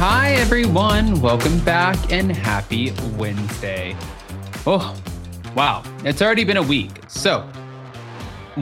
Hi, everyone. Welcome back and happy Wednesday. Oh, wow. It's already been a week. So,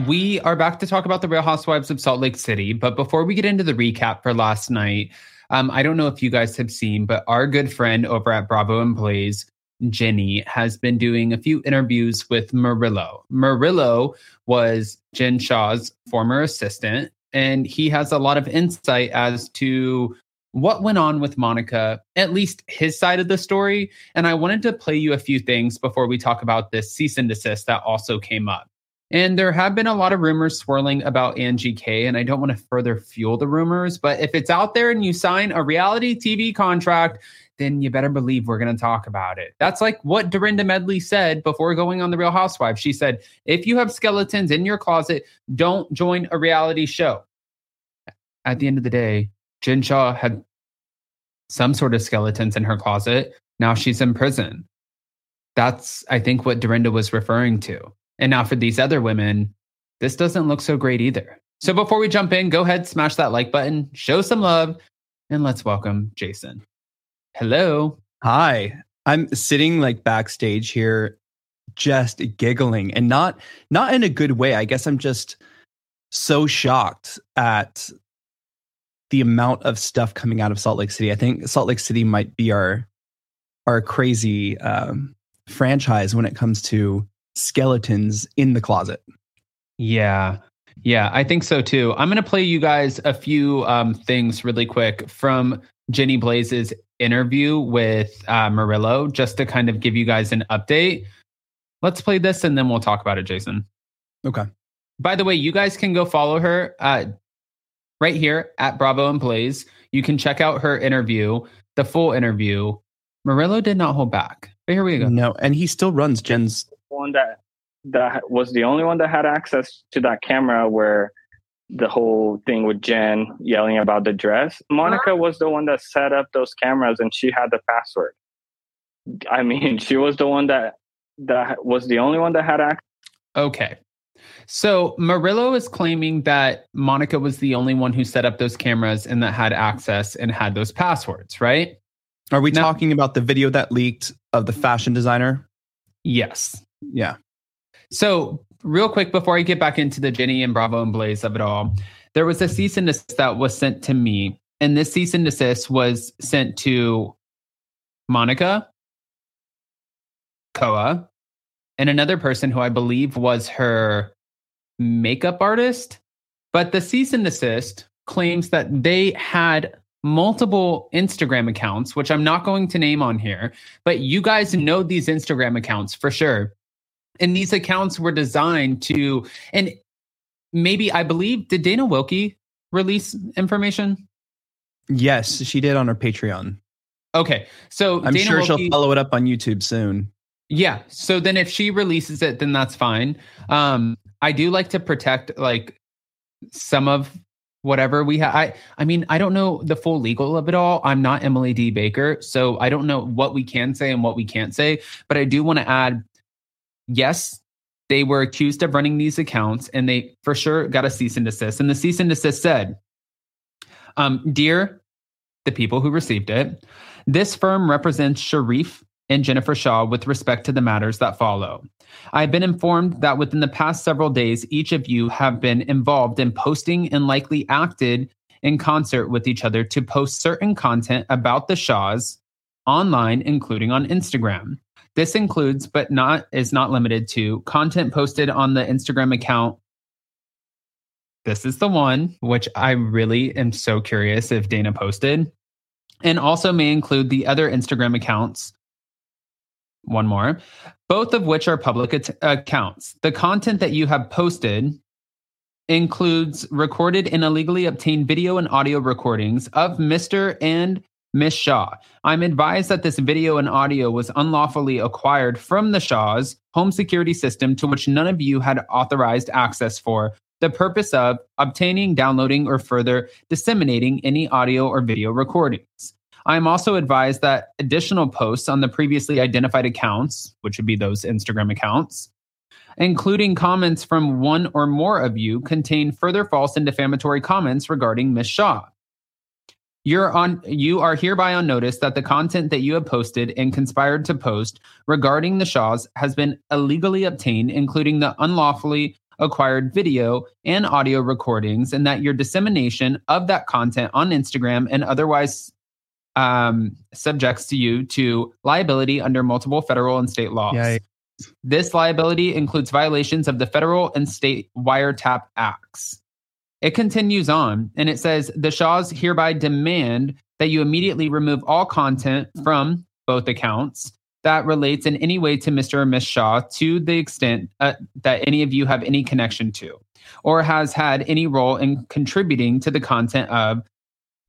we are back to talk about the Real Housewives of Salt Lake City. But before we get into the recap for last night, um, I don't know if you guys have seen, but our good friend over at Bravo and Blaze, Jenny, has been doing a few interviews with Murillo. Murillo was Jen Shah's former assistant, and he has a lot of insight as to what went on with Monica, at least his side of the story. And I wanted to play you a few things before we talk about this cease and desist that also came up. And there have been a lot of rumors swirling about Angie K, and I don't want to further fuel the rumors, but if it's out there and you sign a reality TV contract, then you better believe we're going to talk about it. That's like what Dorinda Medley said before going on The Real Housewives. She said, if you have skeletons in your closet, don't join a reality show. At the end of the day, Jen Shah had some sort of skeletons in her closet. Now she's in prison. That's, I think, what Dorinda was referring to. And now for these other women, this doesn't look so great either. So before we jump in, go ahead, smash that like button, show some love, and let's welcome Jason. Hello. Hi. I'm sitting like backstage here just giggling and not not in a good way. I guess I'm just so shocked at the amount of stuff coming out of Salt Lake City. I think Salt Lake City might be our our crazy um, franchise when it comes to skeletons in the closet. Yeah. Yeah, I think so too. I'm going to play you guys a few um, things really quick from Jenny Blaze's interview with uh, Murillo, just to kind of give you guys an update. Let's play this and then we'll talk about it, Jason. Okay. By the way, you guys can go follow her uh, right here at Bravo and Blaze. You can check out her interview, the full interview. Murillo did not hold back. But here we go. No, and he still runs Jen's one that that was the only one that had access to that camera where the whole thing with Jen yelling about the dress. Monica was the one that set up those cameras and she had the password. I mean, she was the one that that was the only one that had access. Okay. So Murillo is claiming that Monica was the only one who set up those cameras and that had access and had those passwords, right? Are we now, talking about the video that leaked of the fashion designer? Yes. Yeah. So, real quick before I get back into the Jenny and Bravo and Blaze of it all, there was a cease and desist that was sent to me. And this cease and desist was sent to Monica, Koa, and another person who I believe was her makeup artist. But the cease and desist claims that they had multiple Instagram accounts, which I'm not going to name on here, but you guys know these Instagram accounts for sure. And these accounts were designed to, and maybe I believe, did Dana Wilkey release information? Yes, she did on her Patreon. Okay. So I'm Dana sure Wilkey, she'll follow it up on YouTube soon. Yeah. So then if she releases it, then that's fine. Um, I do like to protect like some of whatever we have. I, I mean, I don't know the full legal of it all. I'm not Emily D. Baker, so I don't know what we can say and what we can't say. But I do want to add, yes, they were accused of running these accounts, and they for sure got a cease and desist. And the cease and desist said, um, "Dear the people who received it, this firm represents Sharrieff and Jennifer Shah with respect to the matters that follow. I have been informed that within the past several days, each of you have been involved in posting and likely acted in concert with each other to post certain content about the Shahs online, including on Instagram. This includes, but not is not limited to, content posted on the Instagram account. This is the one which I really am so curious if Dana posted, and also may include the other Instagram accounts one more, both of which are public at- accounts. The content that you have posted includes recorded and illegally obtained video and audio recordings of Mr. and Miss Shah. I'm advised that this video and audio was unlawfully acquired from the Shah's home security system to which none of you had authorized access for the purpose of obtaining, downloading, or further disseminating any audio or video recordings. I am also advised that additional posts on the previously identified accounts, which would be those Instagram accounts, including comments from one or more of you, contain further false and defamatory comments regarding Ms. Shah. You're on you are hereby on notice that the content that you have posted and conspired to post regarding the Shahs has been illegally obtained, including the unlawfully acquired video and audio recordings, and that your dissemination of that content on Instagram and otherwise um, subjects to you to liability under multiple federal and state laws. This liability includes violations of the federal and state wiretap acts. It continues on and it says the Shahs hereby demand that you immediately remove all content from both accounts that relates in any way to Mr. or Miss Shah to the extent uh, that any of you have any connection to or has had any role in contributing to the content of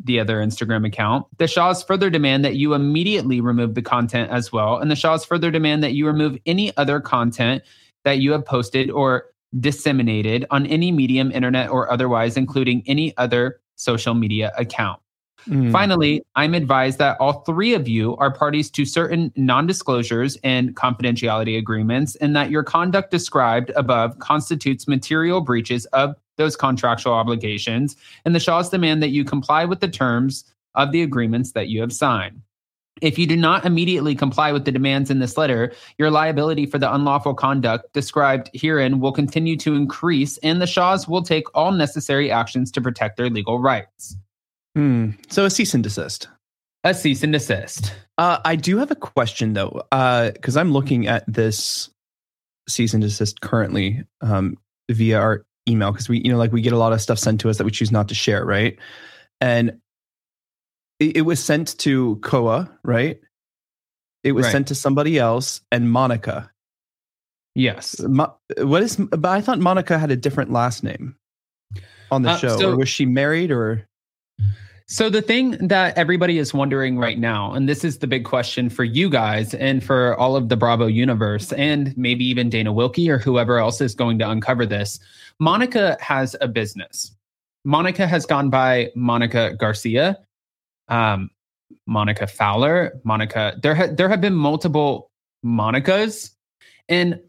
the other Instagram account. The Shahs further demand that you immediately remove the content as well. And the Shahs further demand that you remove any other content that you have posted or disseminated on any medium, internet, or otherwise, including any other social media account. Mm. Finally, I'm advised that all three of you are parties to certain non disclosures and confidentiality agreements, and that your conduct described above constitutes material breaches of those contractual obligations. And the Shahs demand that you comply with the terms of the agreements that you have signed. If you do not immediately comply with the demands in this letter, your liability for the unlawful conduct described herein will continue to increase, and the Shahs will take all necessary actions to protect their legal rights. Hmm. So a cease and desist. A cease and desist. Uh, I do have a question though, because I'm looking at this cease and desist currently um, via our email because we, you know, like we get a lot of stuff sent to us that we choose not to share, right? And it, it was sent to Koa, right? It was Right. sent to somebody else and Monica. Yes. Mo- what is? But I thought Monica had a different last name on the Uh, show. so- or was she married or? So the thing that everybody is wondering right now, and this is the big question for you guys and for all of the Bravo universe, and maybe even Dana Wilkey or whoever else is going to uncover this. Monica has a business. Monica has gone by Monica Garcia, um, Monica Fowler, Monica. There, ha- there have been multiple Monicas, and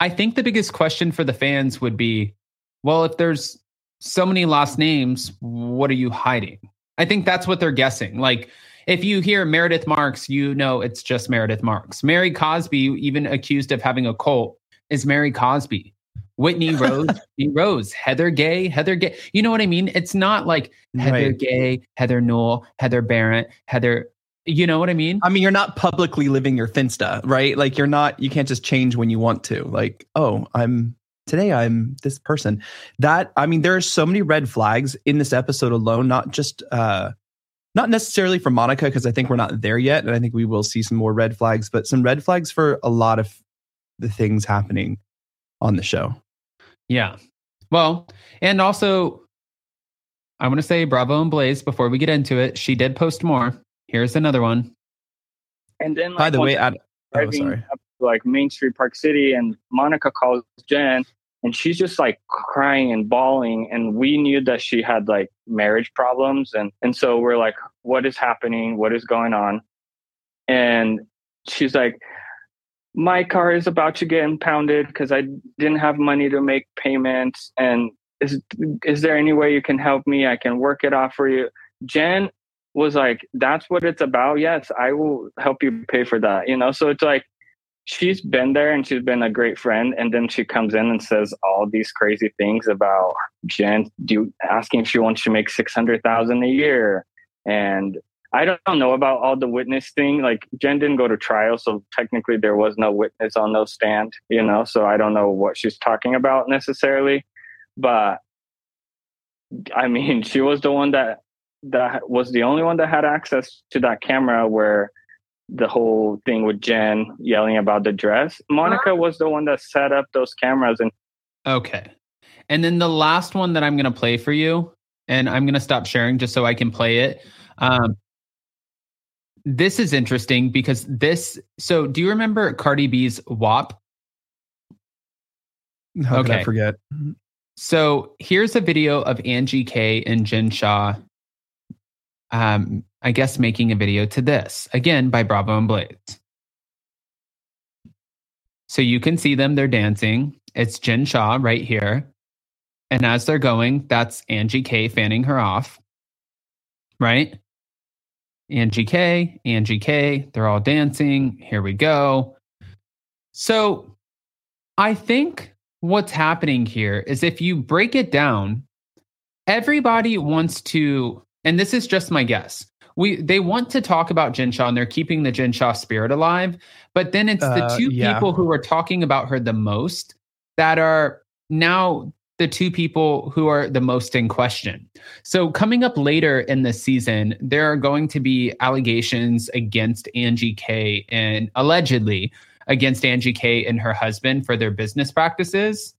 I think the biggest question for the fans would be, well, if there's so many last names, what are you hiding? I think that's what they're guessing. Like, if you hear Meredith Marks, you know it's just Meredith Marks. Mary Cosby, even accused of having a cult, is Mary Cosby. Whitney Rose, Whitney Rose, Heather Gay, Heather Gay. You know what I mean? It's not like Heather Right. Gay, Heather Newell, Heather Barrett, Heather. You know what I mean? I mean, you're not publicly living your Finsta, right? Like you're not, you can't just change when you want to. Like, oh, I'm today I'm this person. That I mean, there are so many red flags in this episode alone, not just uh not necessarily for Monica, because I think we're not there yet. And I think we will see some more red flags, but some red flags for a lot of the things happening on the show. Yeah. Well, and also, I want to say bravo and Blaze before we get into it. She did post more. Here's another one. And then, like, By the once way, Ad- oh, sorry. up to, like Main Street Park City, and Monica calls Jen, and she's just like crying and bawling. And we knew that she had like marriage problems, and and so we're like, what is happening? What is going on? And she's like, my car is about to get impounded because I didn't have money to make payments. And is is there any way you can help me? I can work it off for you. Jen was like, that's what it's about. Yes, I will help you pay for that. You know, so it's like she's been there and she's been a great friend. And then she comes in and says all these crazy things about Jen do asking if she wants to make six hundred thousand a year. And I don't know about all the witness thing. Like Jen didn't go to trial, so technically there was no witness on those stand, you know, so I don't know what she's talking about necessarily. But I mean, she was the one that that was the only one that had access to that camera where the whole thing with Jen yelling about the dress. Monica was the one that set up those cameras and Okay. And then the last one that I'm going to play for you, and I'm going to stop sharing just so I can play it. Um, this is interesting because this. So, do you remember Cardi B's WAP? How could I forget? So here's a video of Angie K and Jen Shah. Um, I guess making a video to this again by Bravo and Blaze. So you can see them; they're dancing. It's Jen Shah right here, and as they're going, that's Angie K fanning her off. Right. Angie K, Angie K. They're all dancing. Here we go. So I think what's happening here is if you break it down, everybody wants to, and this is just my guess. We they want to talk about Jen Shah and they're keeping the Jen Shah spirit alive, but then it's the Uh, two yeah. people who are talking about her the most that are now the two people who are the most in question. So coming up later in the season, there are going to be allegations against Angie K and allegedly against Angie K and her husband for their business practices.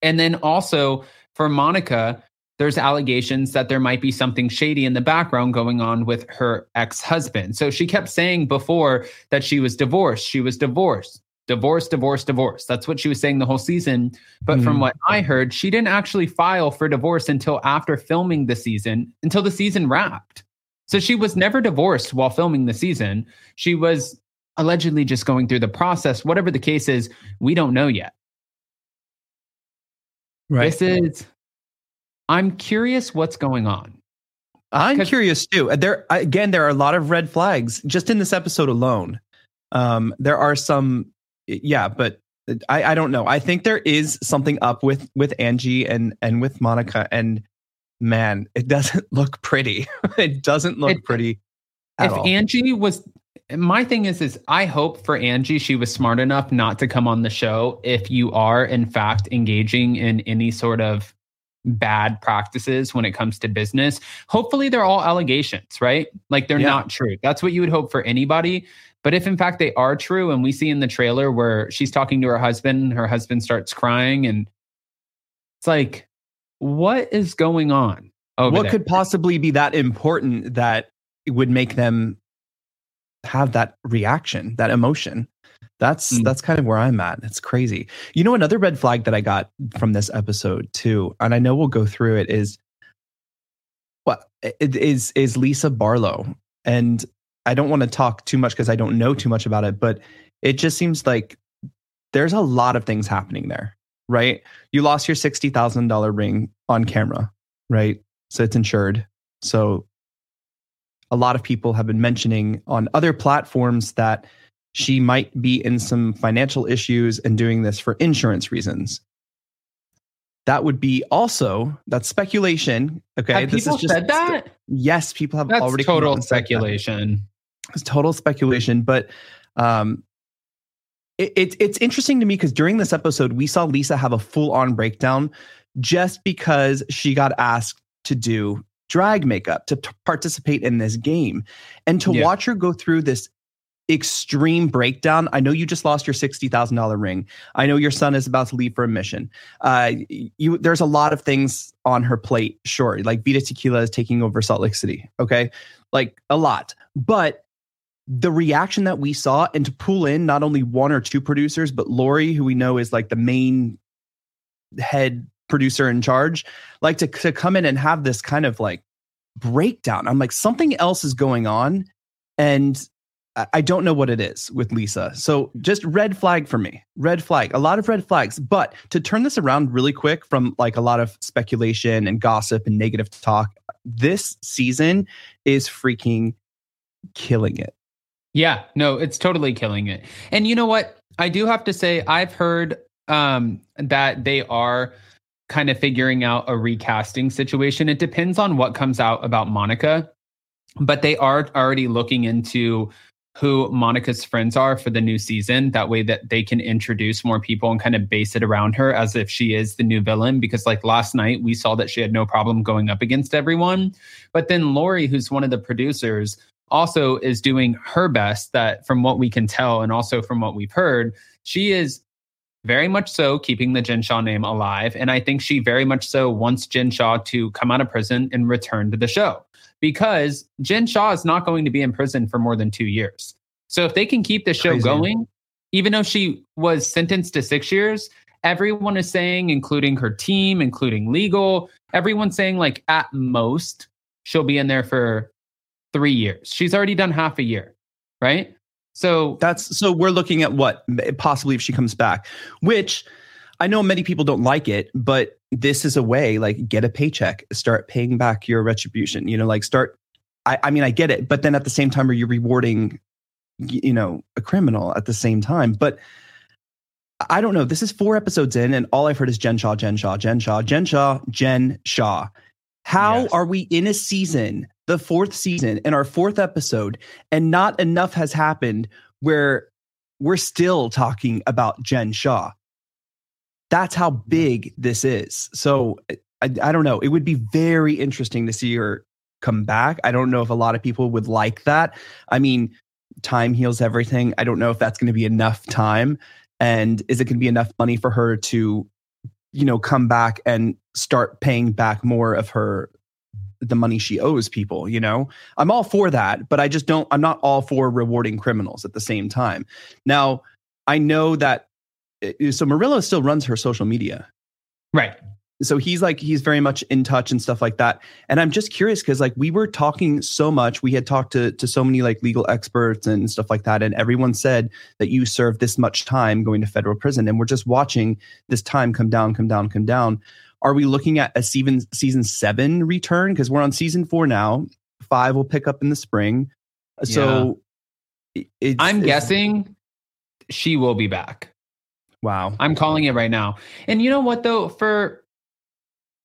And then also for Monica, there's allegations that there might be something shady in the background going on with her ex-husband. So she kept saying before that she was divorced, she was divorced. Divorce, divorce, divorce. That's what she was saying the whole season. But from Mhm. what I heard, she didn't actually file for divorce until after filming the season, until the season wrapped. So she was never divorced while filming the season. She was allegedly just going through the process. Whatever the case is, we don't know yet. Right. This is, I'm curious what's going on. I'm curious too. Uh, There again, there are a lot of red flags just in this episode alone. Um, there are some, yeah, but uh, I, I don't know. I think there is something up with with Angie and and with Monica, and man, it doesn't look pretty. it doesn't look It- pretty at if all. Angie was my thing is is I hope for Angie she was smart enough not to come on the show if you are in fact engaging in any sort of bad practices when it comes to business. Hopefully they're all allegations, right? Like they're Yeah. not true. That's what you would hope for anybody. But if in fact they are true and we see in the trailer where she's talking to her husband her husband starts crying and it's like what is going on? what there? could possibly be that important that it would make them have that reaction, that emotion? That's Mm. that's kind of where I'm at. It's crazy. You know, another red flag that I got from this episode too, and I know we'll go through it is what it is is Lisa Barlow. And I don't want to talk too much because I don't know too much about it, but it just seems like there's a lot of things happening there, right? You lost your sixty thousand dollar ring on camera, right? So it's insured. So a lot of people have been mentioning on other platforms that she might be in some financial issues and doing this for insurance reasons. That would be also that's speculation. Okay, Have people said that? Yes, people have That's already come total and that. speculation. It's total speculation, but um, it, it, it's interesting to me because during this episode, we saw Lisa have a full on breakdown just because she got asked to do drag makeup to t- participate in this game. And to Yeah. watch her go through this extreme breakdown, I know you just lost your $60,000 ring. I know your son is about to leave for a mission. Uh, you, there's a lot of things on her plate, sure. Like Vida Tequila is taking over Salt Lake City. Okay. Like a lot. But the reaction that we saw and to pull in not only one or two producers, but Lori, who we know is like the main head producer in charge, like to, to come in and have this kind of like breakdown. I'm like, something else is going on. And I- don't know what it is with Lisa. So just red flag for me. Red flag. A lot of red flags. But to turn this around really quick from like a lot of speculation and gossip and negative talk, this season is freaking killing it. Yeah, no, it's totally killing it. And you know what? I do have to say, I've heard um, that they are kind of figuring out a recasting situation. It depends on what comes out about Monica, but they are already looking into who Monica's friends are for the new season. That way, that they can introduce more people and kind of base it around her as if she is the new villain. Because, like last night, we saw that she had no problem going up against everyone. But then Lori, who's one of the producers, also is doing her best that from what we can tell and also from what we've heard she is very much so keeping the Jen Shah name alive and i think she very much so wants Jen Shah to come out of prison and return to the show because Jen Shah is not going to be in prison for more than 2 years so if they can keep the show Crazy. going even though she was sentenced to 6 years everyone is saying including her team including legal everyone's saying like at most she'll be in there for three years. She's already done half a year, right? So That's so we're looking at what possibly if she comes back, which I know many people don't like it, but this is a way like get a paycheck, start paying back your retribution, you know, like start I, I mean, I get it, but then at the same time, are you rewarding, you know, a criminal at the same time? But I don't know. This is four episodes in, and all I've heard is Jen Shah, Jen Shah, Jen Shah, Jen Shah, Jen Shah. How Yes. are we in a season, the fourth season, and our fourth episode, and not enough has happened where we're still talking about Jen Shah. That's how big this is. So I, I don't know. It would be very interesting to see her come back. I don't know if a lot of people would like that. I mean, time heals everything. I don't know if that's going to be enough time. And is it going to be enough money for her to, you know, come back and start paying back more of her the money she owes people, you know? I'm all for that, but I just don't I'm not all for rewarding criminals at the same time. Now, I know that uh, so Murillo still runs her social media Right. so he's like he's very much in touch and stuff like that and i'm just curious because like we were talking so much we had talked to to so many like legal experts and stuff like that and everyone said that you served this much time going to federal prison and we're just watching this time come down come down come down are we looking at a season season seven return? Because we're on season four now. Five will pick up in the spring. So it- it's, I'm guessing she will be back. wow. I'm calling it right now. And you know what though, for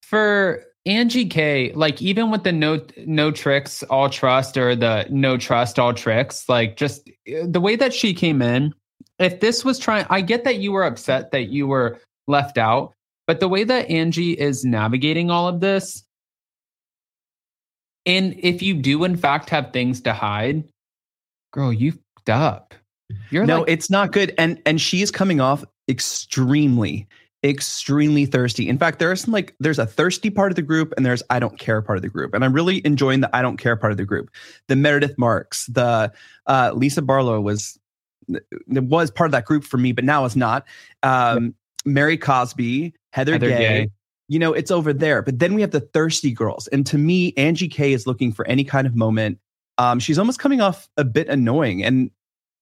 for Angie K, like even with the no no tricks all trust or the no trust all tricks, like just uh, the way that she came in, if this was trying I get that you were upset that you were left out, but the way that Angie is navigating all of this and if you do in fact have things to hide, girl, you fucked up. You're no like, it's not good. And and she is coming off extremely extremely thirsty. In fact there's some like there's a thirsty part of the group and there's i don't care part of the group. And i'm really enjoying the i don't care part of the group. The meredith marks the uh lisa barlow was was part of that group for me but now it's not. Um mary cosby heather, Heather gay, Gay. you know it's over there but then we have the thirsty girls and to me angie k is looking for any kind of moment um she's almost coming off a bit annoying and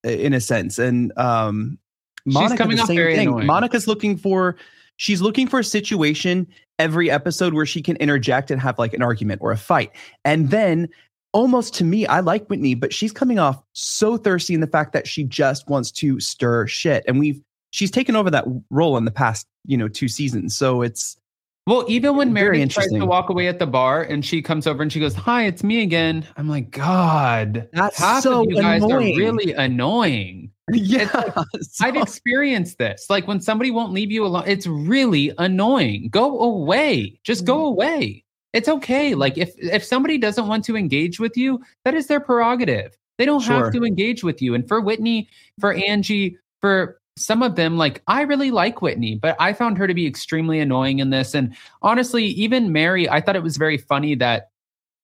in a sense and um Monica, coming the off same very thing. annoying. Monica's looking for she's looking for a situation every episode where she can interject and have like an argument or a fight. And then almost to me, I like Whitney, but she's coming off so thirsty in the fact that she just wants to stir shit. And we've she's taken over that role in the past, you know, two seasons. So it's Well, even when Mary tries to walk away at the bar and she comes over and she goes, "Hi, it's me again." I'm like, God, That's half so of you guys annoying. are really annoying. yeah. I've experienced this. Like when somebody won't leave you alone, it's really annoying. Go away. Just go mm. away. It's okay. Mm. Like if if somebody doesn't want to engage with you, that is their prerogative. They don't Sure. have to engage with you. And for Whitney, for mm. Angie, for some of them, like I really like Whitney, but I found her to be extremely annoying in this. And honestly, even Mary, I thought it was very funny that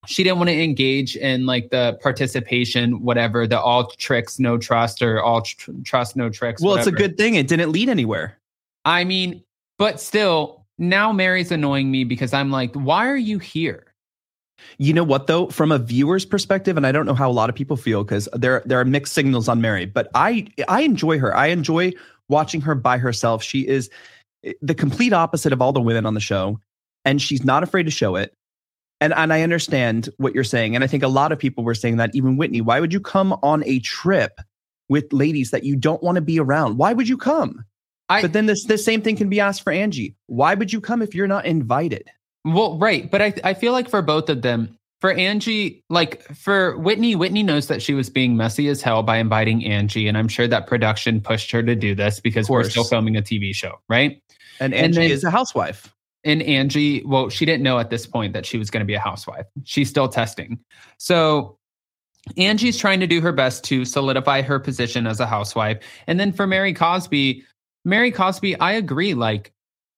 she didn't want to engage in like the participation, whatever, the all tricks, no trust, or all tr- trust, no tricks. well, it's a good thing. It didn't lead anywhere. I mean, but still, now Mary's annoying me because I'm like, why are you here? You know what though, from a viewer's perspective, and I don't know how a lot of people feel because there there are mixed signals on Mary, but I I enjoy her. I enjoy watching her by herself. She is eh, the complete opposite of all the women on the show, and she's not afraid to show it. And and I understand what you're saying, and I think a lot of people were saying that. Even Whitney, why would you come on a trip with ladies that you don't want to be around? Why would you come? I- but then this the same thing can be asked for Angie. Why would you come if you're not invited? Well, right. But I, I feel like for both of them, for Angie, like for Whitney, Whitney knows that she was being messy as hell by inviting Angie. And I'm sure that production pushed her to do this because we're still filming a TV show, right? And And Angie then- is a housewife. and Angie, well, she didn't know at this point that she was going to be a housewife. She's still testing. So Angie's trying to do her best to solidify her position as a housewife. And then for Mary Cosby, Mary Cosby, I agree. Like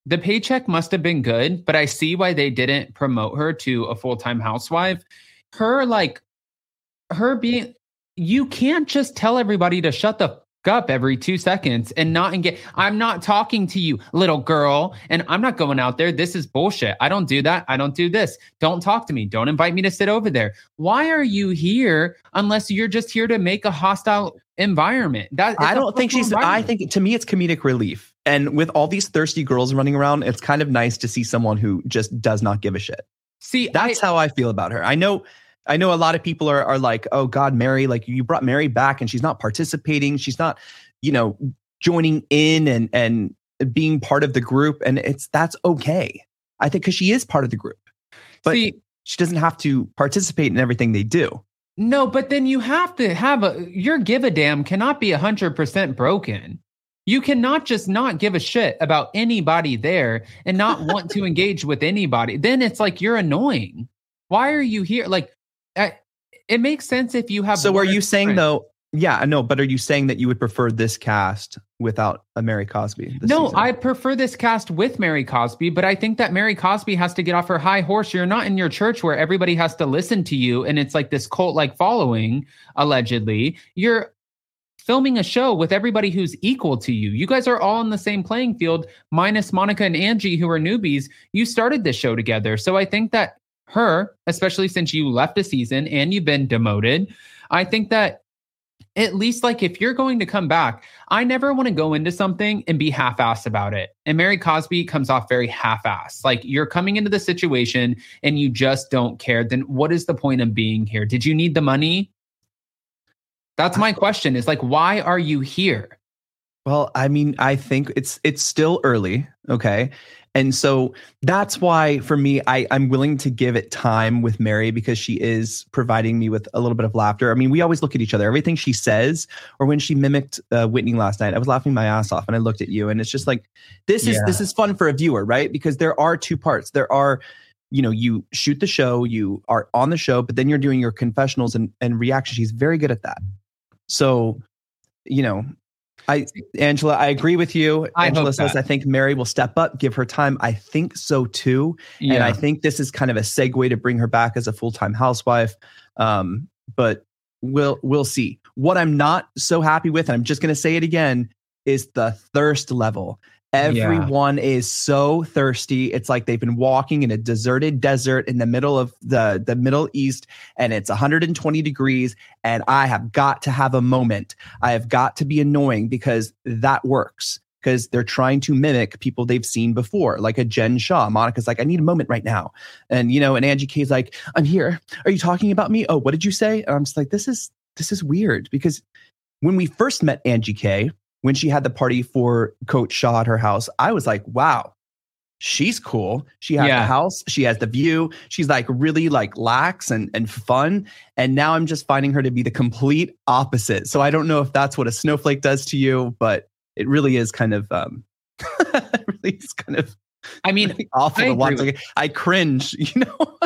the paycheck must have been good, but I see why they didn't promote her to a full time housewife. Her, like, her being, you can't just tell everybody to shut the up every two seconds and not engage. I'm not talking to you, little girl, and I'm not going out there. This is bullshit. I don't do that. I don't do this. Don't talk to me. Don't invite me to sit over there. Why are you here unless you're just here to make a hostile environment? That I don't think she's. I think to me, it's comedic relief. And with all these thirsty girls running around, it's kind of nice to see someone who just does not give a shit. See, That's I, how I feel about her. I know I know a lot of people are are like, oh God, Mary, like you brought Mary back and she's not participating. She's not, you know, joining in and and being part of the group. And it's that's okay. I think because she is part of the group. But See, she doesn't have to participate in everything they do. no, but then you have to have a your give a damn cannot be hundred percent broken. You cannot just not give a shit about anybody there and not want to engage with anybody. Then it's like you're annoying. Why are you here? Like, uh, it makes sense if you have. So are you saying friends. though? Yeah, I know, but are you saying that you would prefer this cast without a Mary Cosby? this No, season? I prefer this cast with Mary Cosby, but I think that Mary Cosby has to get off her high horse. You're not in your church where everybody has to listen to you and it's like this cult like following, allegedly. You're filming a show with everybody who's equal to you. You guys are all on the same playing field, minus Monica and Angie, who are newbies. You started this show together. So I think that her, especially since you left a season and you've been demoted, I think that at least like if you're going to come back, I never want to go into something and be half-assed about it. And Mary Cosby comes off very half-assed. Like you're coming into the situation and you just don't care. Then what is the point of being here? Did you need the money? That's my question. Is like, why are you here? Well, I mean, I think it's it's still early, okay? And so that's why for me I I'm willing to give it time with Mary because she is providing me with a little bit of laughter. I mean, we always look at each other. Everything she says or when she mimicked uh, Whitney last night, I was laughing my ass off and I looked at you and it's just like this is Yeah. this is fun for a viewer, right? Because there are two parts. There are you know, you shoot the show, you are on the show, but then you're doing your confessionals and, and reaction. She's very good at that. So, you know, I Angela, I agree with you. I Angela says. I think Mary will step up, give her time. I think so too. Yeah. And I think this is kind of a segue to bring her back as a full-time housewife. Um, but we'll we'll see. What I'm not so happy with, and I'm just gonna say it again, is the thirst level. Everyone is so thirsty. It's like they've been walking in a deserted desert in the middle of the, the Middle East and it's 120 degrees. And I have got to have a moment. I have got to be annoying because that works. Because they're trying to mimic people they've seen before, like a Jen Shah. Monica's like, I need a moment right now. And you know, and Angie K's like, I'm here. Are you talking about me? Oh, what did you say? And I'm just like, this is this is weird because when we first met Angie K, when she had the party for Coach Shah at her house, I was like, wow, she's cool. She has Yeah. the house, she has the view. She's like really like lax and and fun. And now I'm just finding her to be the complete opposite. So I don't know if that's what a snowflake does to you, but it really is kind of um really is kind of I mean, really awful I to watch. Like, I cringe, you know.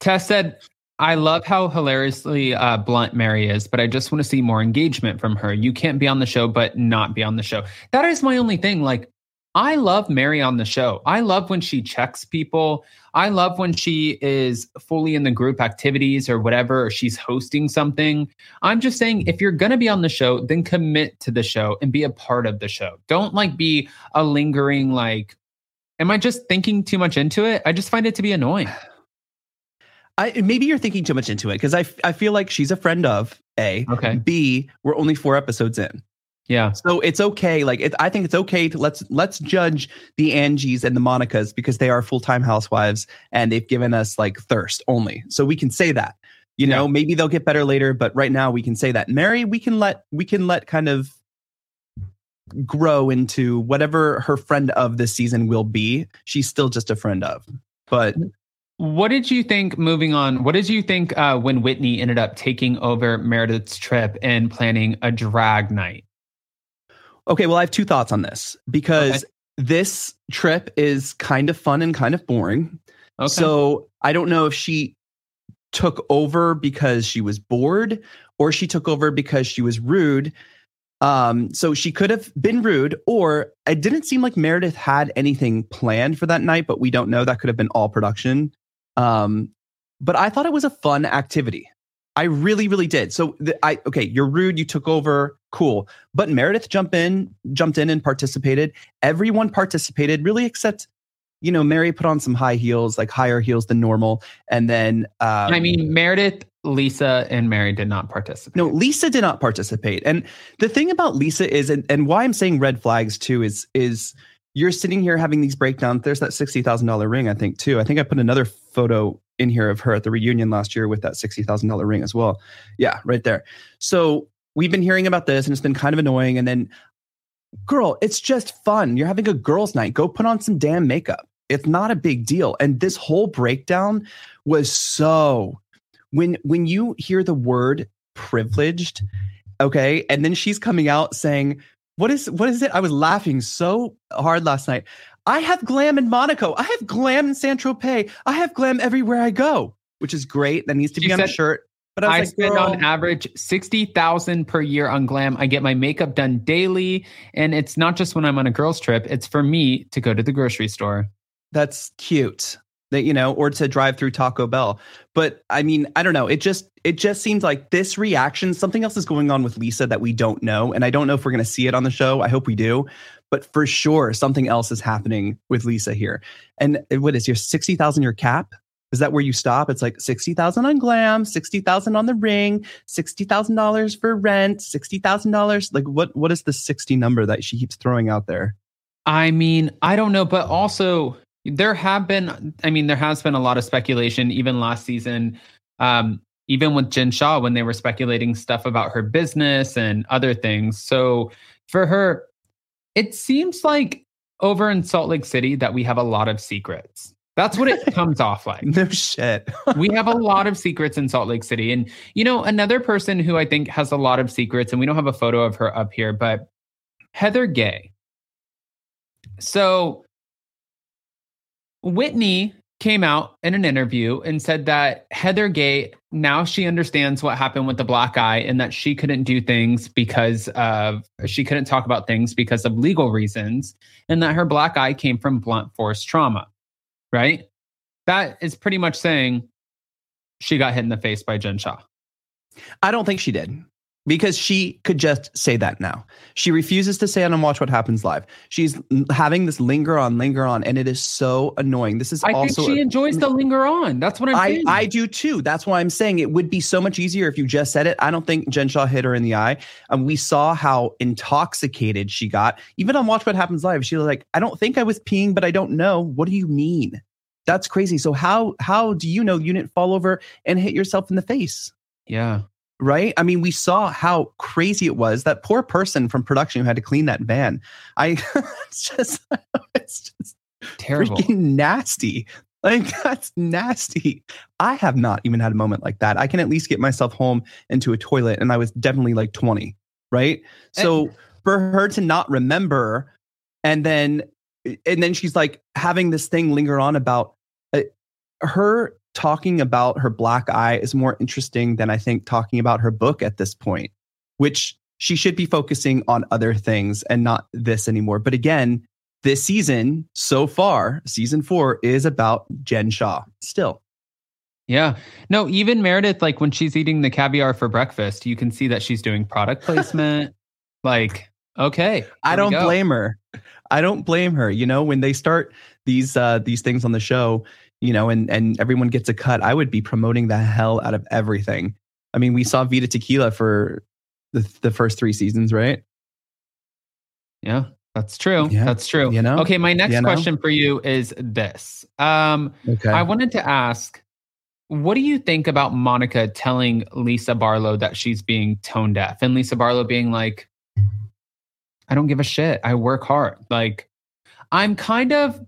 Tess said, I love how hilariously uh, blunt Mary is, but I just want to see more engagement from her. You can't be on the show, but not be on the show. That is my only thing. Like, I love Mary on the show. I love when she checks people. I love when she is fully in the group activities or whatever, or she's hosting something. I'm just saying, if you're going to be on the show, then commit to the show and be a part of the show. Don't like be a lingering, like, am I just thinking too much into it? I just find it to be annoying. I maybe you're thinking too much into it because I I feel like she's a friend of A. Okay. B, we're only four episodes in. Yeah. So it's okay. Like it, I think it's okay to let's let's judge the Angies and the Monicas because they are full time housewives and they've given us like thirst only. So we can say that. You know, maybe they'll get better later, but right now we can say that. Mary, we can let we can let kind of grow into whatever her friend of this season will be. She's still just a friend of. But mm. What did you think? Moving on, what did you think uh, when Whitney ended up taking over Meredith's trip and planning a drag night? Okay, well, I have two thoughts on this because this trip is kind of fun and kind of boring. Okay. So I don't know if she took over because she was bored or she took over because she was rude. Um, so she could have been rude, or it didn't seem like Meredith had anything planned for that night, but we don't know. That could have been all production. Um, but I thought it was a fun activity. I really, really did. So the, I okay, you're rude. You took over. Cool. But Meredith jumped in, jumped in and participated. Everyone participated, really, except you know, Mary put on some high heels, like higher heels than normal, and then um, I mean, Meredith, Lisa, and Mary did not participate. no, Lisa did not participate. And the thing about Lisa is, and, and why I'm saying red flags too, is is you're sitting here having these breakdowns. There's that sixty thousand dollar ring, I think too. I think I put another photo in here of her at the reunion last year with that $60,000 ring as well. Yeah, right there. So we've been hearing about this and it's been kind of annoying. And then, girl, it's just fun. You're having a girls' night. Go put on some damn makeup. It's not a big deal. And this whole breakdown was so when when you hear the word privileged, okay, and then she's coming out saying, "What is what is it?" I was laughing so hard last night. I have glam in Monaco. I have glam in Saint Tropez. I have glam everywhere I go, which is great. That needs to She be on a shirt. But I I like, spend on average sixty thousand per year on glam. I get my makeup done daily, and it's not just when I'm on a girls' trip. It's for me to go to the grocery store. that's cute that you know or to drive through taco bell. But i mean i don't know. It just it just seems like this reaction something else is going on with lisa that we don't know and i don't know if we're going to see it on the show. I hope we do. But for sure something else is happening with lisa here. And eh, what is your 60000 your cap? Is that where you stop? It's like 60000 on glam 60000 on the ring $60000 for rent $60000 like what what is the 60 number that she keeps throwing out there? I mean, I don't know, but also there have been, I mean, there has been a lot of speculation, even last season, um, even with Jen Shah when they were speculating stuff about her business and other things. So for her, it seems like over in Salt Lake City that we have a lot of secrets. That's what it comes off like. no shit we have a lot of secrets in Salt Lake City. And, you know, another person who I think has a lot of secrets, and we don't have a photo of her up here, but Heather Gay. So Whitney came out in an interview and said that Heather Gay now she understands what happened with the black eye and that she couldn't do things because of she couldn't talk about things because of legal reasons and that her black eye came from blunt force trauma. Right? That is pretty much saying she got hit in the face by Jen Shah. I don't think she did because she could just say that now. She refuses to say it on Watch What Happens Live. She's having this linger on, linger on, and it is so annoying. This is I think also. she enjoys the linger on. That's what I'm I, saying. I do too. That's why I'm saying it would be so much easier if you just said it. I don't think Jen Shah hit her in the eye. And we saw how intoxicated she got. Even on Watch What Happens Live, she was like, I don't think I was peeing, but I don't know. What do you mean? That's crazy. So how how do you know you didn't fall over and hit yourself in the face? yeah. Right? I mean, we saw how crazy it was. That poor person from production who had to clean that van. I it's just it's just Terrible. freaking nasty. Like that's nasty. I have not even had a moment like that. I can at least get myself home into a toilet, and I was definitely like 20, right? So for her to not remember, and then and then she's like having this thing linger on about uh, her talking about her black eye is more interesting than I think talking about her book at this point, which she should be focusing on other things and not this anymore. But again, this season so far, season four is about Jen Shah still. Yeah. No, even Meredith, like when she's eating the caviar for breakfast, you can see that she's doing product placement. like, okay. I don't blame her. I don't blame her. You know, when they start these uh these things on the show, you know, and and everyone gets a cut, I would be promoting the hell out of everything. I mean, we saw Vida Tequila for the the first three seasons, right? Yeah, that's true. Yeah, That's true. you know, Okay, my next you know. question for you is this. Um, Okay. I wanted to ask, what do you think about Monica telling Lisa Barlow that she's being tone deaf and Lisa Barlow being like, I don't give a shit. I work hard. Like, I'm kind of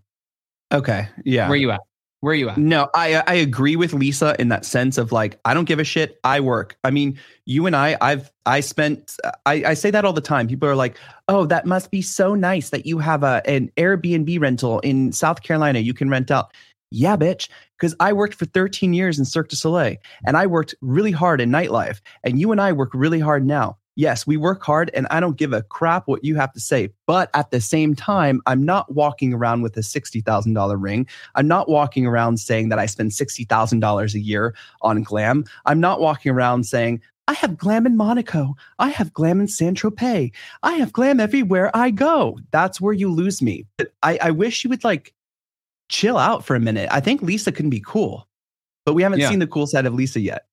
okay. Yeah. where you at? Where are you at? No, I I agree with Lisa in that sense of like I don't give a shit. I work. I mean, you and I, I've I spent I, I say that all the time. People are like, oh, that must be so nice that you have a an Airbnb rental in South Carolina. You can rent out. Yeah, bitch. Because I worked for 13 years in Cirque du Soleil and I worked really hard in nightlife. And you and I work really hard now. Yes, we work hard and I don't give a crap what you have to say. But at the same time, I'm not walking around with a $60,000 ring. I'm not walking around saying that I spend $60,000 a year on glam. I'm not walking around saying, I have glam in Monaco. I have glam in San Tropez. I have glam everywhere I go. That's where you lose me. But I, I wish you would like chill out for a minute. I think Lisa can be cool, but we haven't Yeah. seen the cool side of Lisa yet.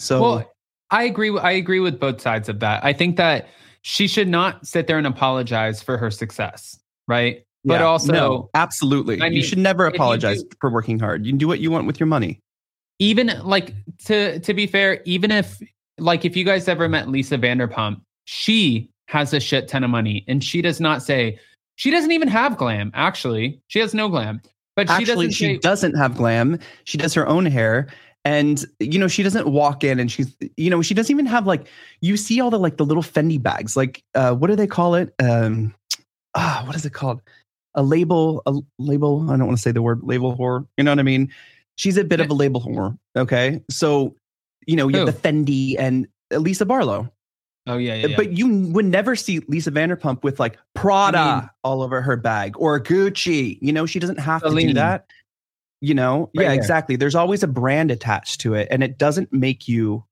So Well, I agree. I agree with both sides of that. I think that she should not sit there and apologize for her success, right? But also, no, absolutely. I you should never apologize do- for working hard. You can do what you want with your money. even like to to be fair, even if like if you guys ever met Lisa Vanderpump, she has a shit ton of money and she does not say she doesn't even have glam. Actually, she has no glam. But she Actually, doesn't she say, doesn't have glam. She does her own hair. And you know, she doesn't walk in and she's you know, she doesn't even have like you see all the like the little Fendi bags. Like uh what do they call it? Um ah, what is it called? A label, a label. I don't want to say the word label whore. You know what I mean? She's a bit of a label whore. Okay. So, you know, you have the Fendi and Lisa Barlow. Oh yeah, yeah, yeah. But you would never see Lisa Vanderpump with like Prada I mean- all over her bag or Gucci. You know, she doesn't have to do that. You know, Right yeah, here. exactly. There's always a brand attached to it, and it doesn't make you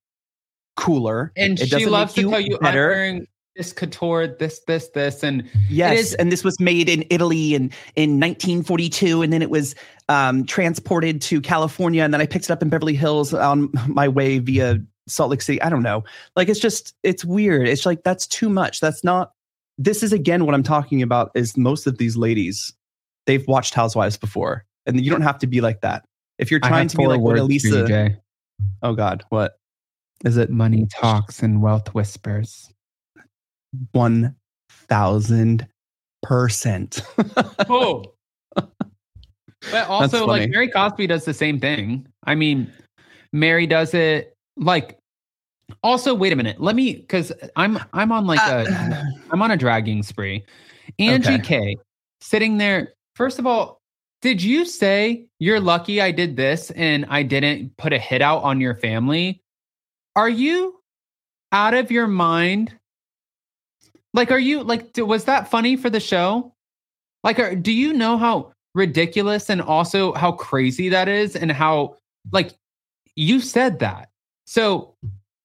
cooler. and it she loves make to tell you I'm wearing this couture, this, this, this, and Yes, is- and this was made in Italy in in 1942, and then it was um, transported to California, and then I picked it up in Beverly Hills on my way via Salt Lake City. I don't know. Like it's just it's weird. It's like that's too much. That's not. This is again what I'm talking about. Is most of these ladies, they've watched Housewives before, and you don't have to be like that. If you're trying to be like what words you, Elisa, Jay. oh God, what is it? Money talks and wealth whispers. One thousand percent. Oh. But also, like Mary Cosby does the same thing. I mean, Mary does it like. Also, wait a minute. Let me because I'm I'm on like a I'm on a dragging spree. Angie Okay. K sitting there. First of all, did you say you're lucky I did this and I didn't put a hit out on your family? Are you out of your mind? Like, are you like, was that funny for the show? Like, are, do you know how ridiculous and also how crazy that is and how, like, you said that. So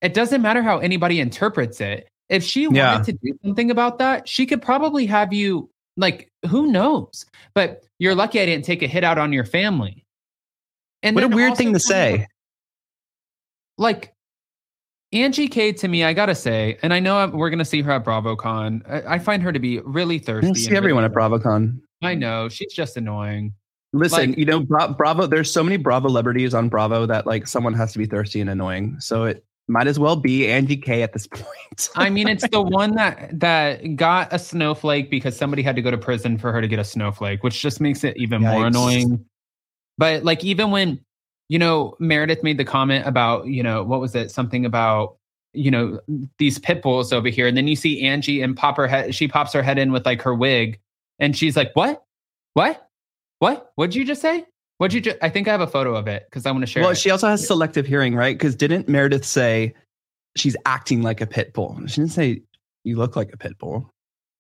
it doesn't matter how anybody interprets it. If she wanted Yeah. to do something about that, she could probably have you, like, who knows? But you're lucky I didn't take a hit out on your family. And what a weird thing to say. like Angie K to me, I gotta say, and I know we're gonna see her at BravoCon. I, I find her to be really thirsty. You'll see everyone really- at BravoCon. I know she's just annoying. Listen, Like- you know, Bra- Bravo. There's so many Bravo celebrities on Bravo that like someone has to be thirsty and annoying. So it might as well be Angie K at this point. I mean, it's the one that that got a snowflake because somebody had to go to prison for her to get a snowflake, which just makes it even more annoying. But like, even when you know Meredith made the comment about you know what was it something about you know these pit bulls over here, and then you see Angie and pop her head, she pops her head in with like her wig, and she's like, "What? What? What? What'd you just say? What'd you just?" I think I have a photo of it because I want to share. well, it. she also has selective hearing, right? Because didn't Meredith say she's acting like a pit bull? She didn't say you look like a pit bull.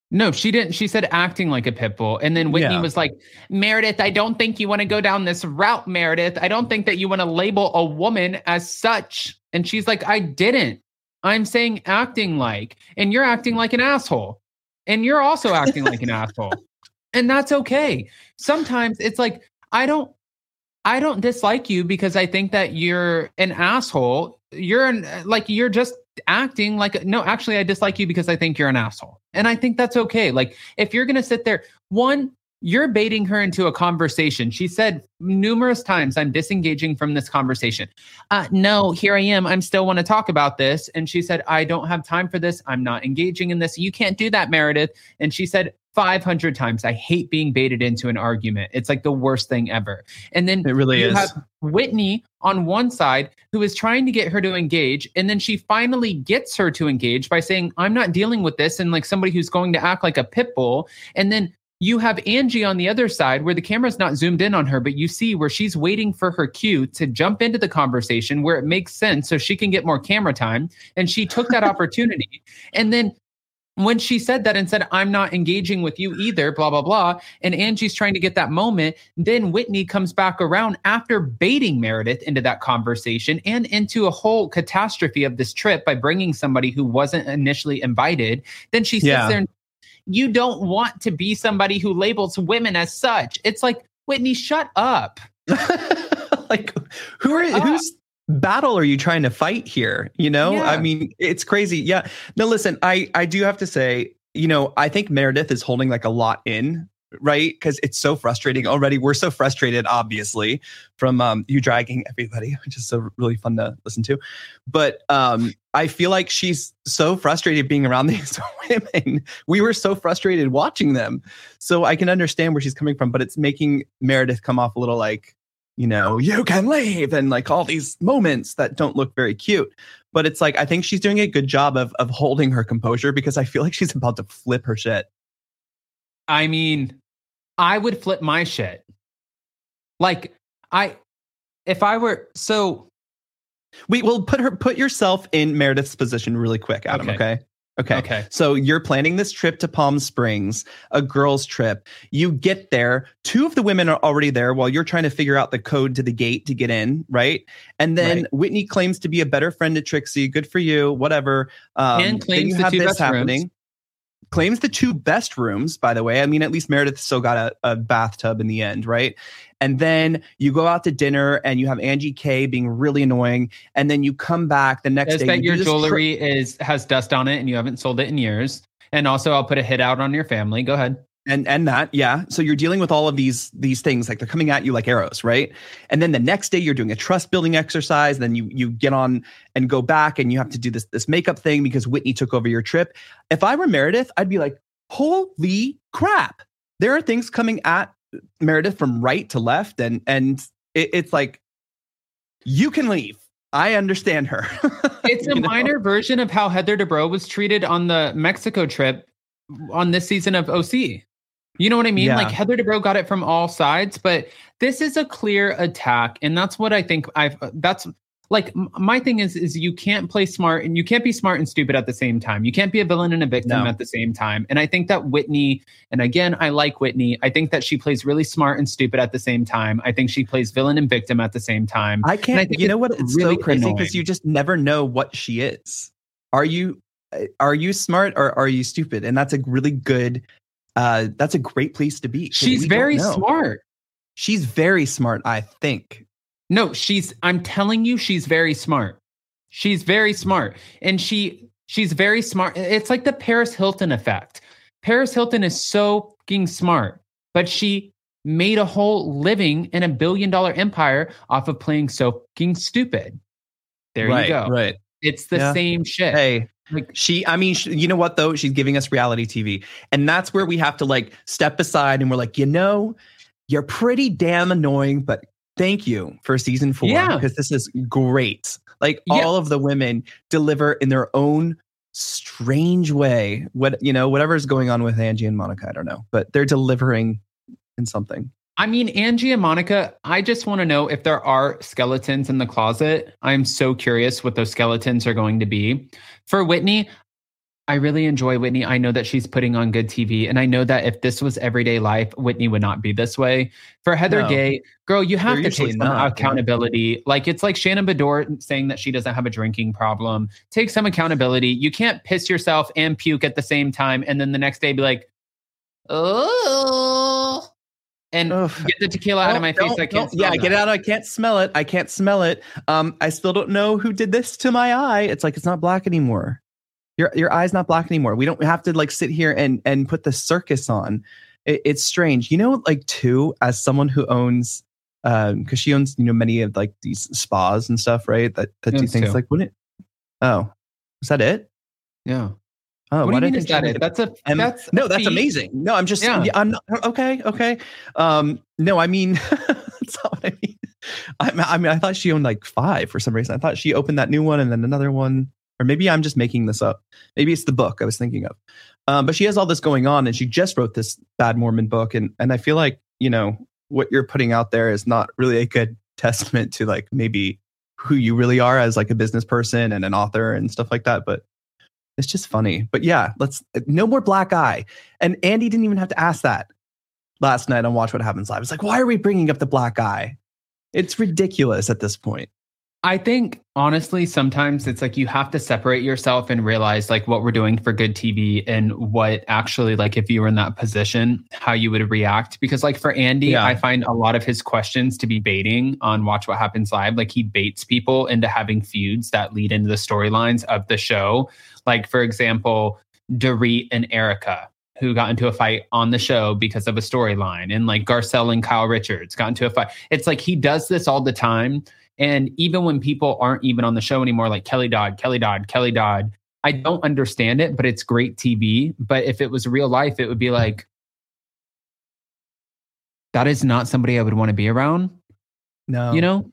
No, she didn't. She said acting like a pit bull. And then Whitney Yeah. was like, Meredith, I don't think you want to go down this route, Meredith. I don't think that you want to label a woman as such. And she's like, I didn't. I'm saying acting like, and you're acting like an asshole. And you're also acting like an asshole. And that's okay. Sometimes it's like, I don't. I don't dislike you because I think that you're an asshole. You're an, like you're just acting like no, actually I dislike you because I think you're an asshole. And I think that's okay. Like if you're going to sit there, one you're baiting her into a conversation. She said numerous times, I'm disengaging from this conversation. Uh, no, here I am. I'm still want to talk about this. And she said, I don't have time for this. I'm not engaging in this. You can't do that, Meredith. And she said 500 times, I hate being baited into an argument. It's like the worst thing ever. And then It really you is. have Whitney on one side who is trying to get her to engage. And then she finally gets her to engage by saying, I'm not dealing with this. And like somebody who's going to act like a pit bull. And then you have Angie on the other side where the camera's not zoomed in on her, but you see where she's waiting for her cue to jump into the conversation where it makes sense so she can get more camera time. And she took that opportunity. And then when she said that and said, I'm not engaging with you either, blah, blah, blah. And Angie's trying to get that moment. Then Whitney comes back around after baiting Meredith into that conversation and into a whole catastrophe of this trip by bringing somebody who wasn't initially invited. Then she sits Yeah. there and you don't want to be somebody who labels women as such. It's like, Whitney, shut up. like who are Ah. Battle are you trying to fight here you know Yeah. i mean it's crazy yeah no listen i i do have to say you know i think meredith is holding like a lot in right? Because it's so frustrating already. We're so frustrated, obviously, from um, you dragging everybody, which is so really fun to listen to. But um, I feel like she's so frustrated being around these women. We were so frustrated watching them. So I can understand where she's coming from, but it's making Meredith come off a little like, you know, you can leave and like all these moments that don't look very cute. But it's like I think she's doing a good job of of holding her composure because I feel like she's about to flip her shit. I mean, I would flip my shit. Like I if I were so we will put her put yourself in Meredith's position really quick, Adam, okay? okay? Okay. Okay. So you're planning this trip to Palm Springs, a girls' trip. You get there. Two of the women are already there while you're trying to figure out the code to the gate to get in, right? And then Right. Whitney claims to be a better friend to Trixie. Good for you. Whatever. Um, And claims the two best rooms. Claims the two best rooms, by the way. I mean, at least Meredith still got a, a bathtub in the end, right? And then you go out to dinner and you have Angie K being really annoying. And then you come back the next Says day. that you your jewelry is has dust on it and you haven't sold it in years. And also I'll put a hit out on your family. Go ahead. and and that yeah so you're dealing with all of these these things like they're coming at you like arrows right and then the next day you're doing a trust building exercise then you you get on and go back and you have to do this this makeup thing because whitney took over your trip if i were meredith i'd be like holy crap there are things coming at meredith from right to left and and it, it's like you can leave i understand her It's a know? minor version of how Heather Dubrow was treated on the Mexico trip on this season of OC. You know what I mean? Yeah. Like Heather Dubrow got it from all sides, but this is a clear attack, and that's what I think. I've that's like m- my thing is is you can't play smart and you can't be smart and stupid at the same time. You can't be a villain and a victim No. at the same time. And I think that Whitney, and again, I like Whitney. I think that she plays really smart and stupid at the same time. I think she plays villain and victim at the same time. I I can't. think You know what? It's really so crazy because you just never know what she is. Are you uh, are you smart or are you stupid? And that's a really good. Uh, that's a great place to be She's very smart. She's very smart. I think. No, she's I'm telling you she's very smart. She's very smart. And she she's very smart. It's like the Paris Hilton effect. Paris Hilton is so fucking smart, but she made a whole living in a billion dollar empire off of playing so fucking stupid. There right, you go. Right. It's the Yeah. same shit. Hey. Like- she, I mean, sh you know what though? She's giving us reality TV, and that's where we have to like step aside and we're like, you know, you're pretty damn annoying, but thank you for season four Yeah. because this is great. Like Yeah. all of the women deliver in their own strange way. What you know, whatever's going on with Angie and Monica, I don't know, but they're delivering in something. I mean, Angie and Monica, I just want to know if there are skeletons in the closet. I'm so curious what those skeletons are going to be. For Whitney, I really enjoy Whitney. I know that she's putting on good TV. And I know that if this was everyday life, Whitney would not be this way. For Heather No. Gay, girl, you have They're to take some not, accountability. Like it's like Shannon Beador saying that she doesn't have a drinking problem. Take some accountability. You can't piss yourself and puke at the same time. And then the next day be like, oh. And Ugh. get the tequila out of my face. I can't. Yeah, smell get it out. I can't smell it. I can't smell it. Um, I still don't know who did this to my eye. It's like it's not black anymore. Your your eye's not black anymore. We don't have to like sit here and and put the circus on. It, it's strange, you know. Like too, as someone who owns, um, because she owns you know many of like these spas and stuff, right? That that do things two. like wouldn't. It, oh, is that it? Yeah. Oh, what do you mean is that it? That's a Um, that's no, a that's amazing. No, I'm just Yeah. yeah. I'm not okay. Okay. Um, no, I mean that's not what I mean. I, I mean, I thought she owned like five for some reason. I thought she opened that new one and then another one, or maybe I'm just making this up. Maybe it's the book I was thinking of. Um, but she has all this going on, and she just wrote this Bad Mormon book, and and I feel like you know what you're putting out there is not really a good testament to like maybe who you really are as like a business person and an author and stuff like that. But it's just funny. But yeah, let's no more black eye. And Andy didn't even have to ask that last night on Watch What Happens Live. It's like, why are we bringing up the black eye? It's ridiculous at this point. I think honestly, sometimes it's like you have to separate yourself and realize like what we're doing for good TV and what actually like if you were in that position, how you would react. Because like for Andy, Yeah. I find a lot of his questions to be baiting on Watch What Happens Live. Like he baits people into having feuds that lead into the storylines of the show. Like for example, Dorit and Erica. who got into a fight on the show because of a storyline, and like Garcelle and Kyle Richards got into a fight. It's like he does this all the time. And even when people aren't even on the show anymore, like Kelly Dodd, Kelly Dodd, Kelly Dodd, I don't understand it, but it's great TV. But if it was real life, it would be like, that is not somebody I would want to be around. No. You know?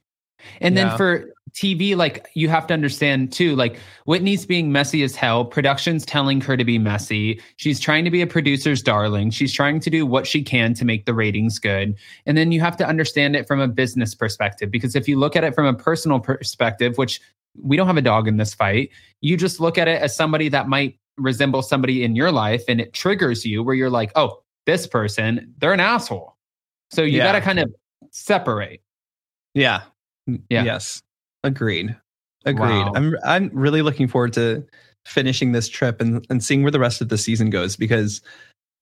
And then for TV, like you have to understand too, like Whitney's being messy as hell. Production's telling her to be messy. She's trying to be a producer's darling. She's trying to do what she can to make the ratings good. And then you have to understand it from a business perspective. Because if you look at it from a personal perspective, which we don't have a dog in this fight, you just look at it as somebody that might resemble somebody in your life and it triggers you where you're like, oh, this person, they're an asshole. So you Yeah. got to kind of separate. Yeah. Yeah. Yes. Agreed. Agreed. Wow. I'm I'm really looking forward to finishing this trip and, and seeing where the rest of the season goes because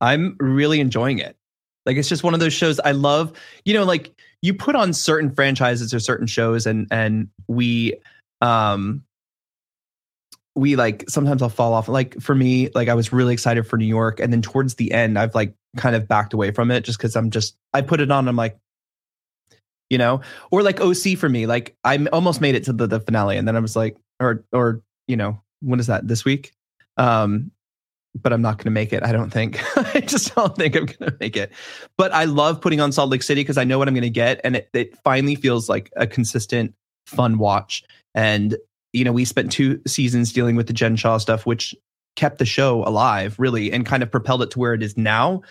I'm really enjoying it. Like it's just one of those shows I love. You know, like you put on certain franchises or certain shows and and we um we like sometimes I'll fall off. Like for me, like I was really excited for New York, and then towards the end, I've like kind of backed away from it just because I'm just I put it on. I'm like, you know, or like OC for me. Like I almost made it to the, the finale, and then I was like, or or you know, when is that this week? Um, but I'm not going to make it. I don't think. I just don't think I'm going to make it. But I love putting on Salt Lake City because I know what I'm going to get, and it, it finally feels like a consistent, fun watch. And you know, we spent two seasons dealing with the Jen Shah stuff, which kept the show alive, really, and kind of propelled it to where it is now.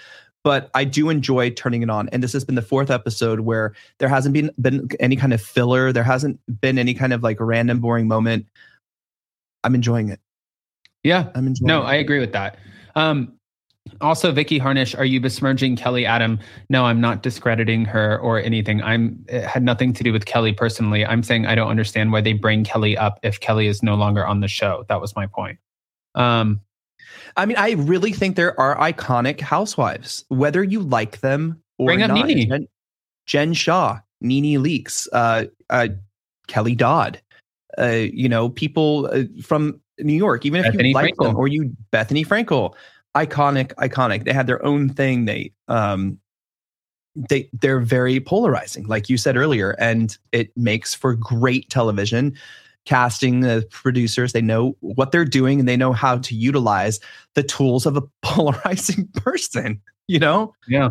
But I do enjoy turning it on, and this has been the fourth episode where there hasn't been been any kind of filler. There hasn't been any kind of like random boring moment. I'm enjoying it. Yeah. I'm enjoying. No, it. I agree with that. Um, also, Vicky Harnish, are you besmirching Kelly Adam? No, I'm not discrediting her or anything. I'm it had nothing to do with Kelly personally. I'm saying I don't understand why they bring Kelly up if Kelly is no longer on the show. That was my point. Um, I mean, I really think there are iconic housewives, whether you like them or Bring up not. Nene. Jen, Jen Shah, NeNe Leakes, uh, uh, Kelly Dodd, uh, you know, people uh, from New York, even if Bethenny you like Frankel. them, or you Bethenny Frankel, iconic, iconic. They had their own thing. They, um, they, they're very polarizing, like you said earlier, and it makes for great television. Casting the producers, they know what they're doing and they know how to utilize the tools of a polarizing person. You know? yeah.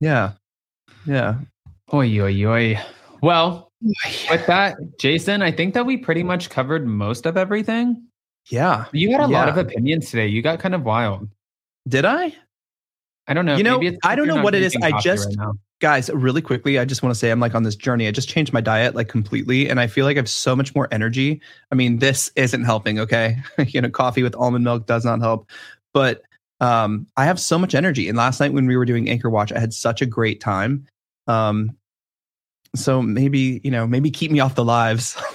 Yeah, yeah. Oi, oi, oi. Well, with that, Jason, I think that we pretty much covered most of everything. Yeah. You had a lot of opinions today. You got kind of wild. Did I? I don't know. You know, I don't know what it is. I just- right. Guys, really quickly, I just want to say I'm like on this journey. I just changed my diet like completely and I feel like I have so much more energy. I mean, this isn't helping, okay? you know, coffee with almond milk does not help. But um I have so much energy. And last night when we were doing Anchor Watch, I had such a great time. Um so maybe, you know, maybe keep me off the lives.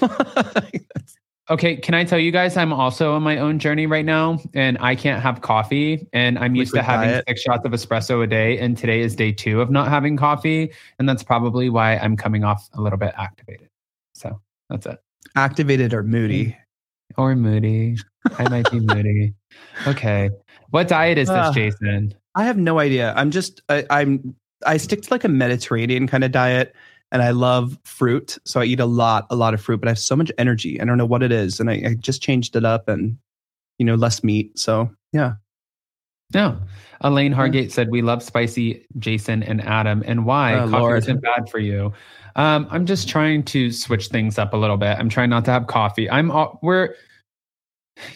Okay, can I tell you guys I'm also on my own journey right now and I can't have coffee and I'm used to having diet. six shots of espresso a day and today is day 2 of not having coffee and that's probably why I'm coming off a little bit activated. So, that's it. Activated or moody. Or moody. I might be moody. Okay. What diet is this, Ah. Jason? I have no idea. I'm just I, I'm I stick to like a Mediterranean kind of diet, and I love fruit, so I eat a lot, a lot of fruit. But I have so much energy. I don't know what it is, and I, I just changed it up, and you know, less meat. So yeah, No. Elaine Hargate said, We love spicy Jason and Adam. And why? Oh, Coffee isn't bad for you. Um, I'm just trying to switch things up a little bit. I'm trying not to have coffee. I'm, all, we're,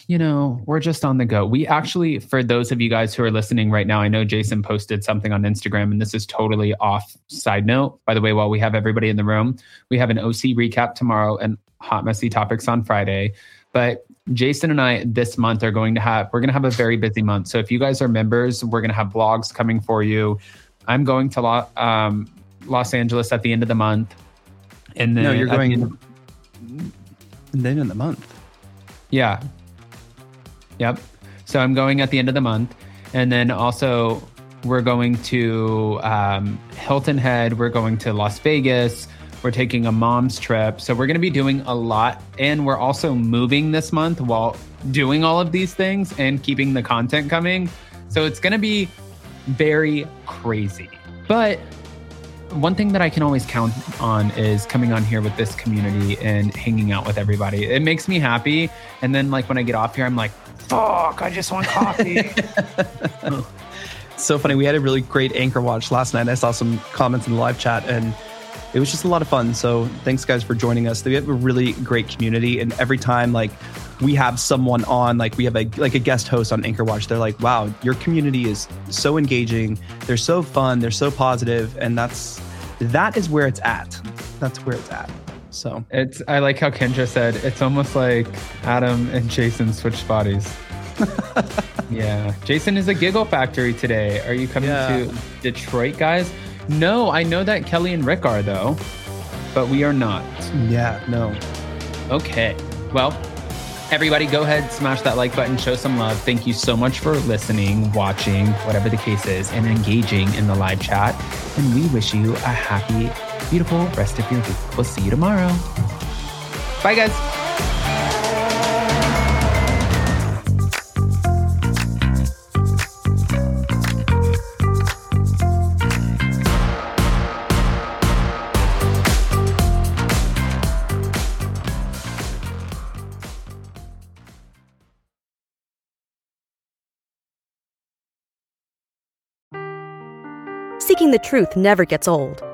you know, we're just on the go. We actually, for those of you guys who are listening right now, I know Jason posted something on Instagram, and this is totally off side note. By the way, while we have everybody in the room, we have an OC recap tomorrow and hot messy topics on Friday. But Jason and I this month are going to have we're going to have a very busy month. So if you guys are members, we're going to have vlogs coming for you. I'm going to Lo- um, Los Angeles at the end of the month, and then no, you're at the going. end- And then in the month, yeah. Yep. So I'm going at the end of the month. And then also, we're going to um, Hilton Head. We're going to Las Vegas. We're taking a mom's trip. So we're going to be doing a lot. And we're also moving this month while doing all of these things and keeping the content coming. So it's going to be very crazy. But one thing that I can always count on is coming on here with this community and hanging out with everybody. It makes me happy. And then, like, when I get off here, I'm like, fuck, I just want coffee. so funny. We had a really great anchor watch last night. I saw some comments in the live chat and it was just a lot of fun. So thanks guys for joining us. We have a really great community and every time like we have someone on, like we have a like a guest host on Anchor Watch, they're like, wow, your community is so engaging. They're so fun. They're so positive. positive, and that's that is where it's at. That's where it's at. So it's I like how Kendra said it's almost like Adam and Jason switched bodies. yeah, Jason is a giggle factory today. Are you coming yeah. to Detroit, guys? No, I know that Kelly and Rick are though, but we are not. Yeah, no. Okay. Well, everybody go ahead, smash that like button, show some love. Thank you so much for listening, watching, whatever the case is, and engaging in the live chat. And we wish you a happy, beautiful rest of your week. We'll see you tomorrow. Bye, guys. Seeking the truth never gets old.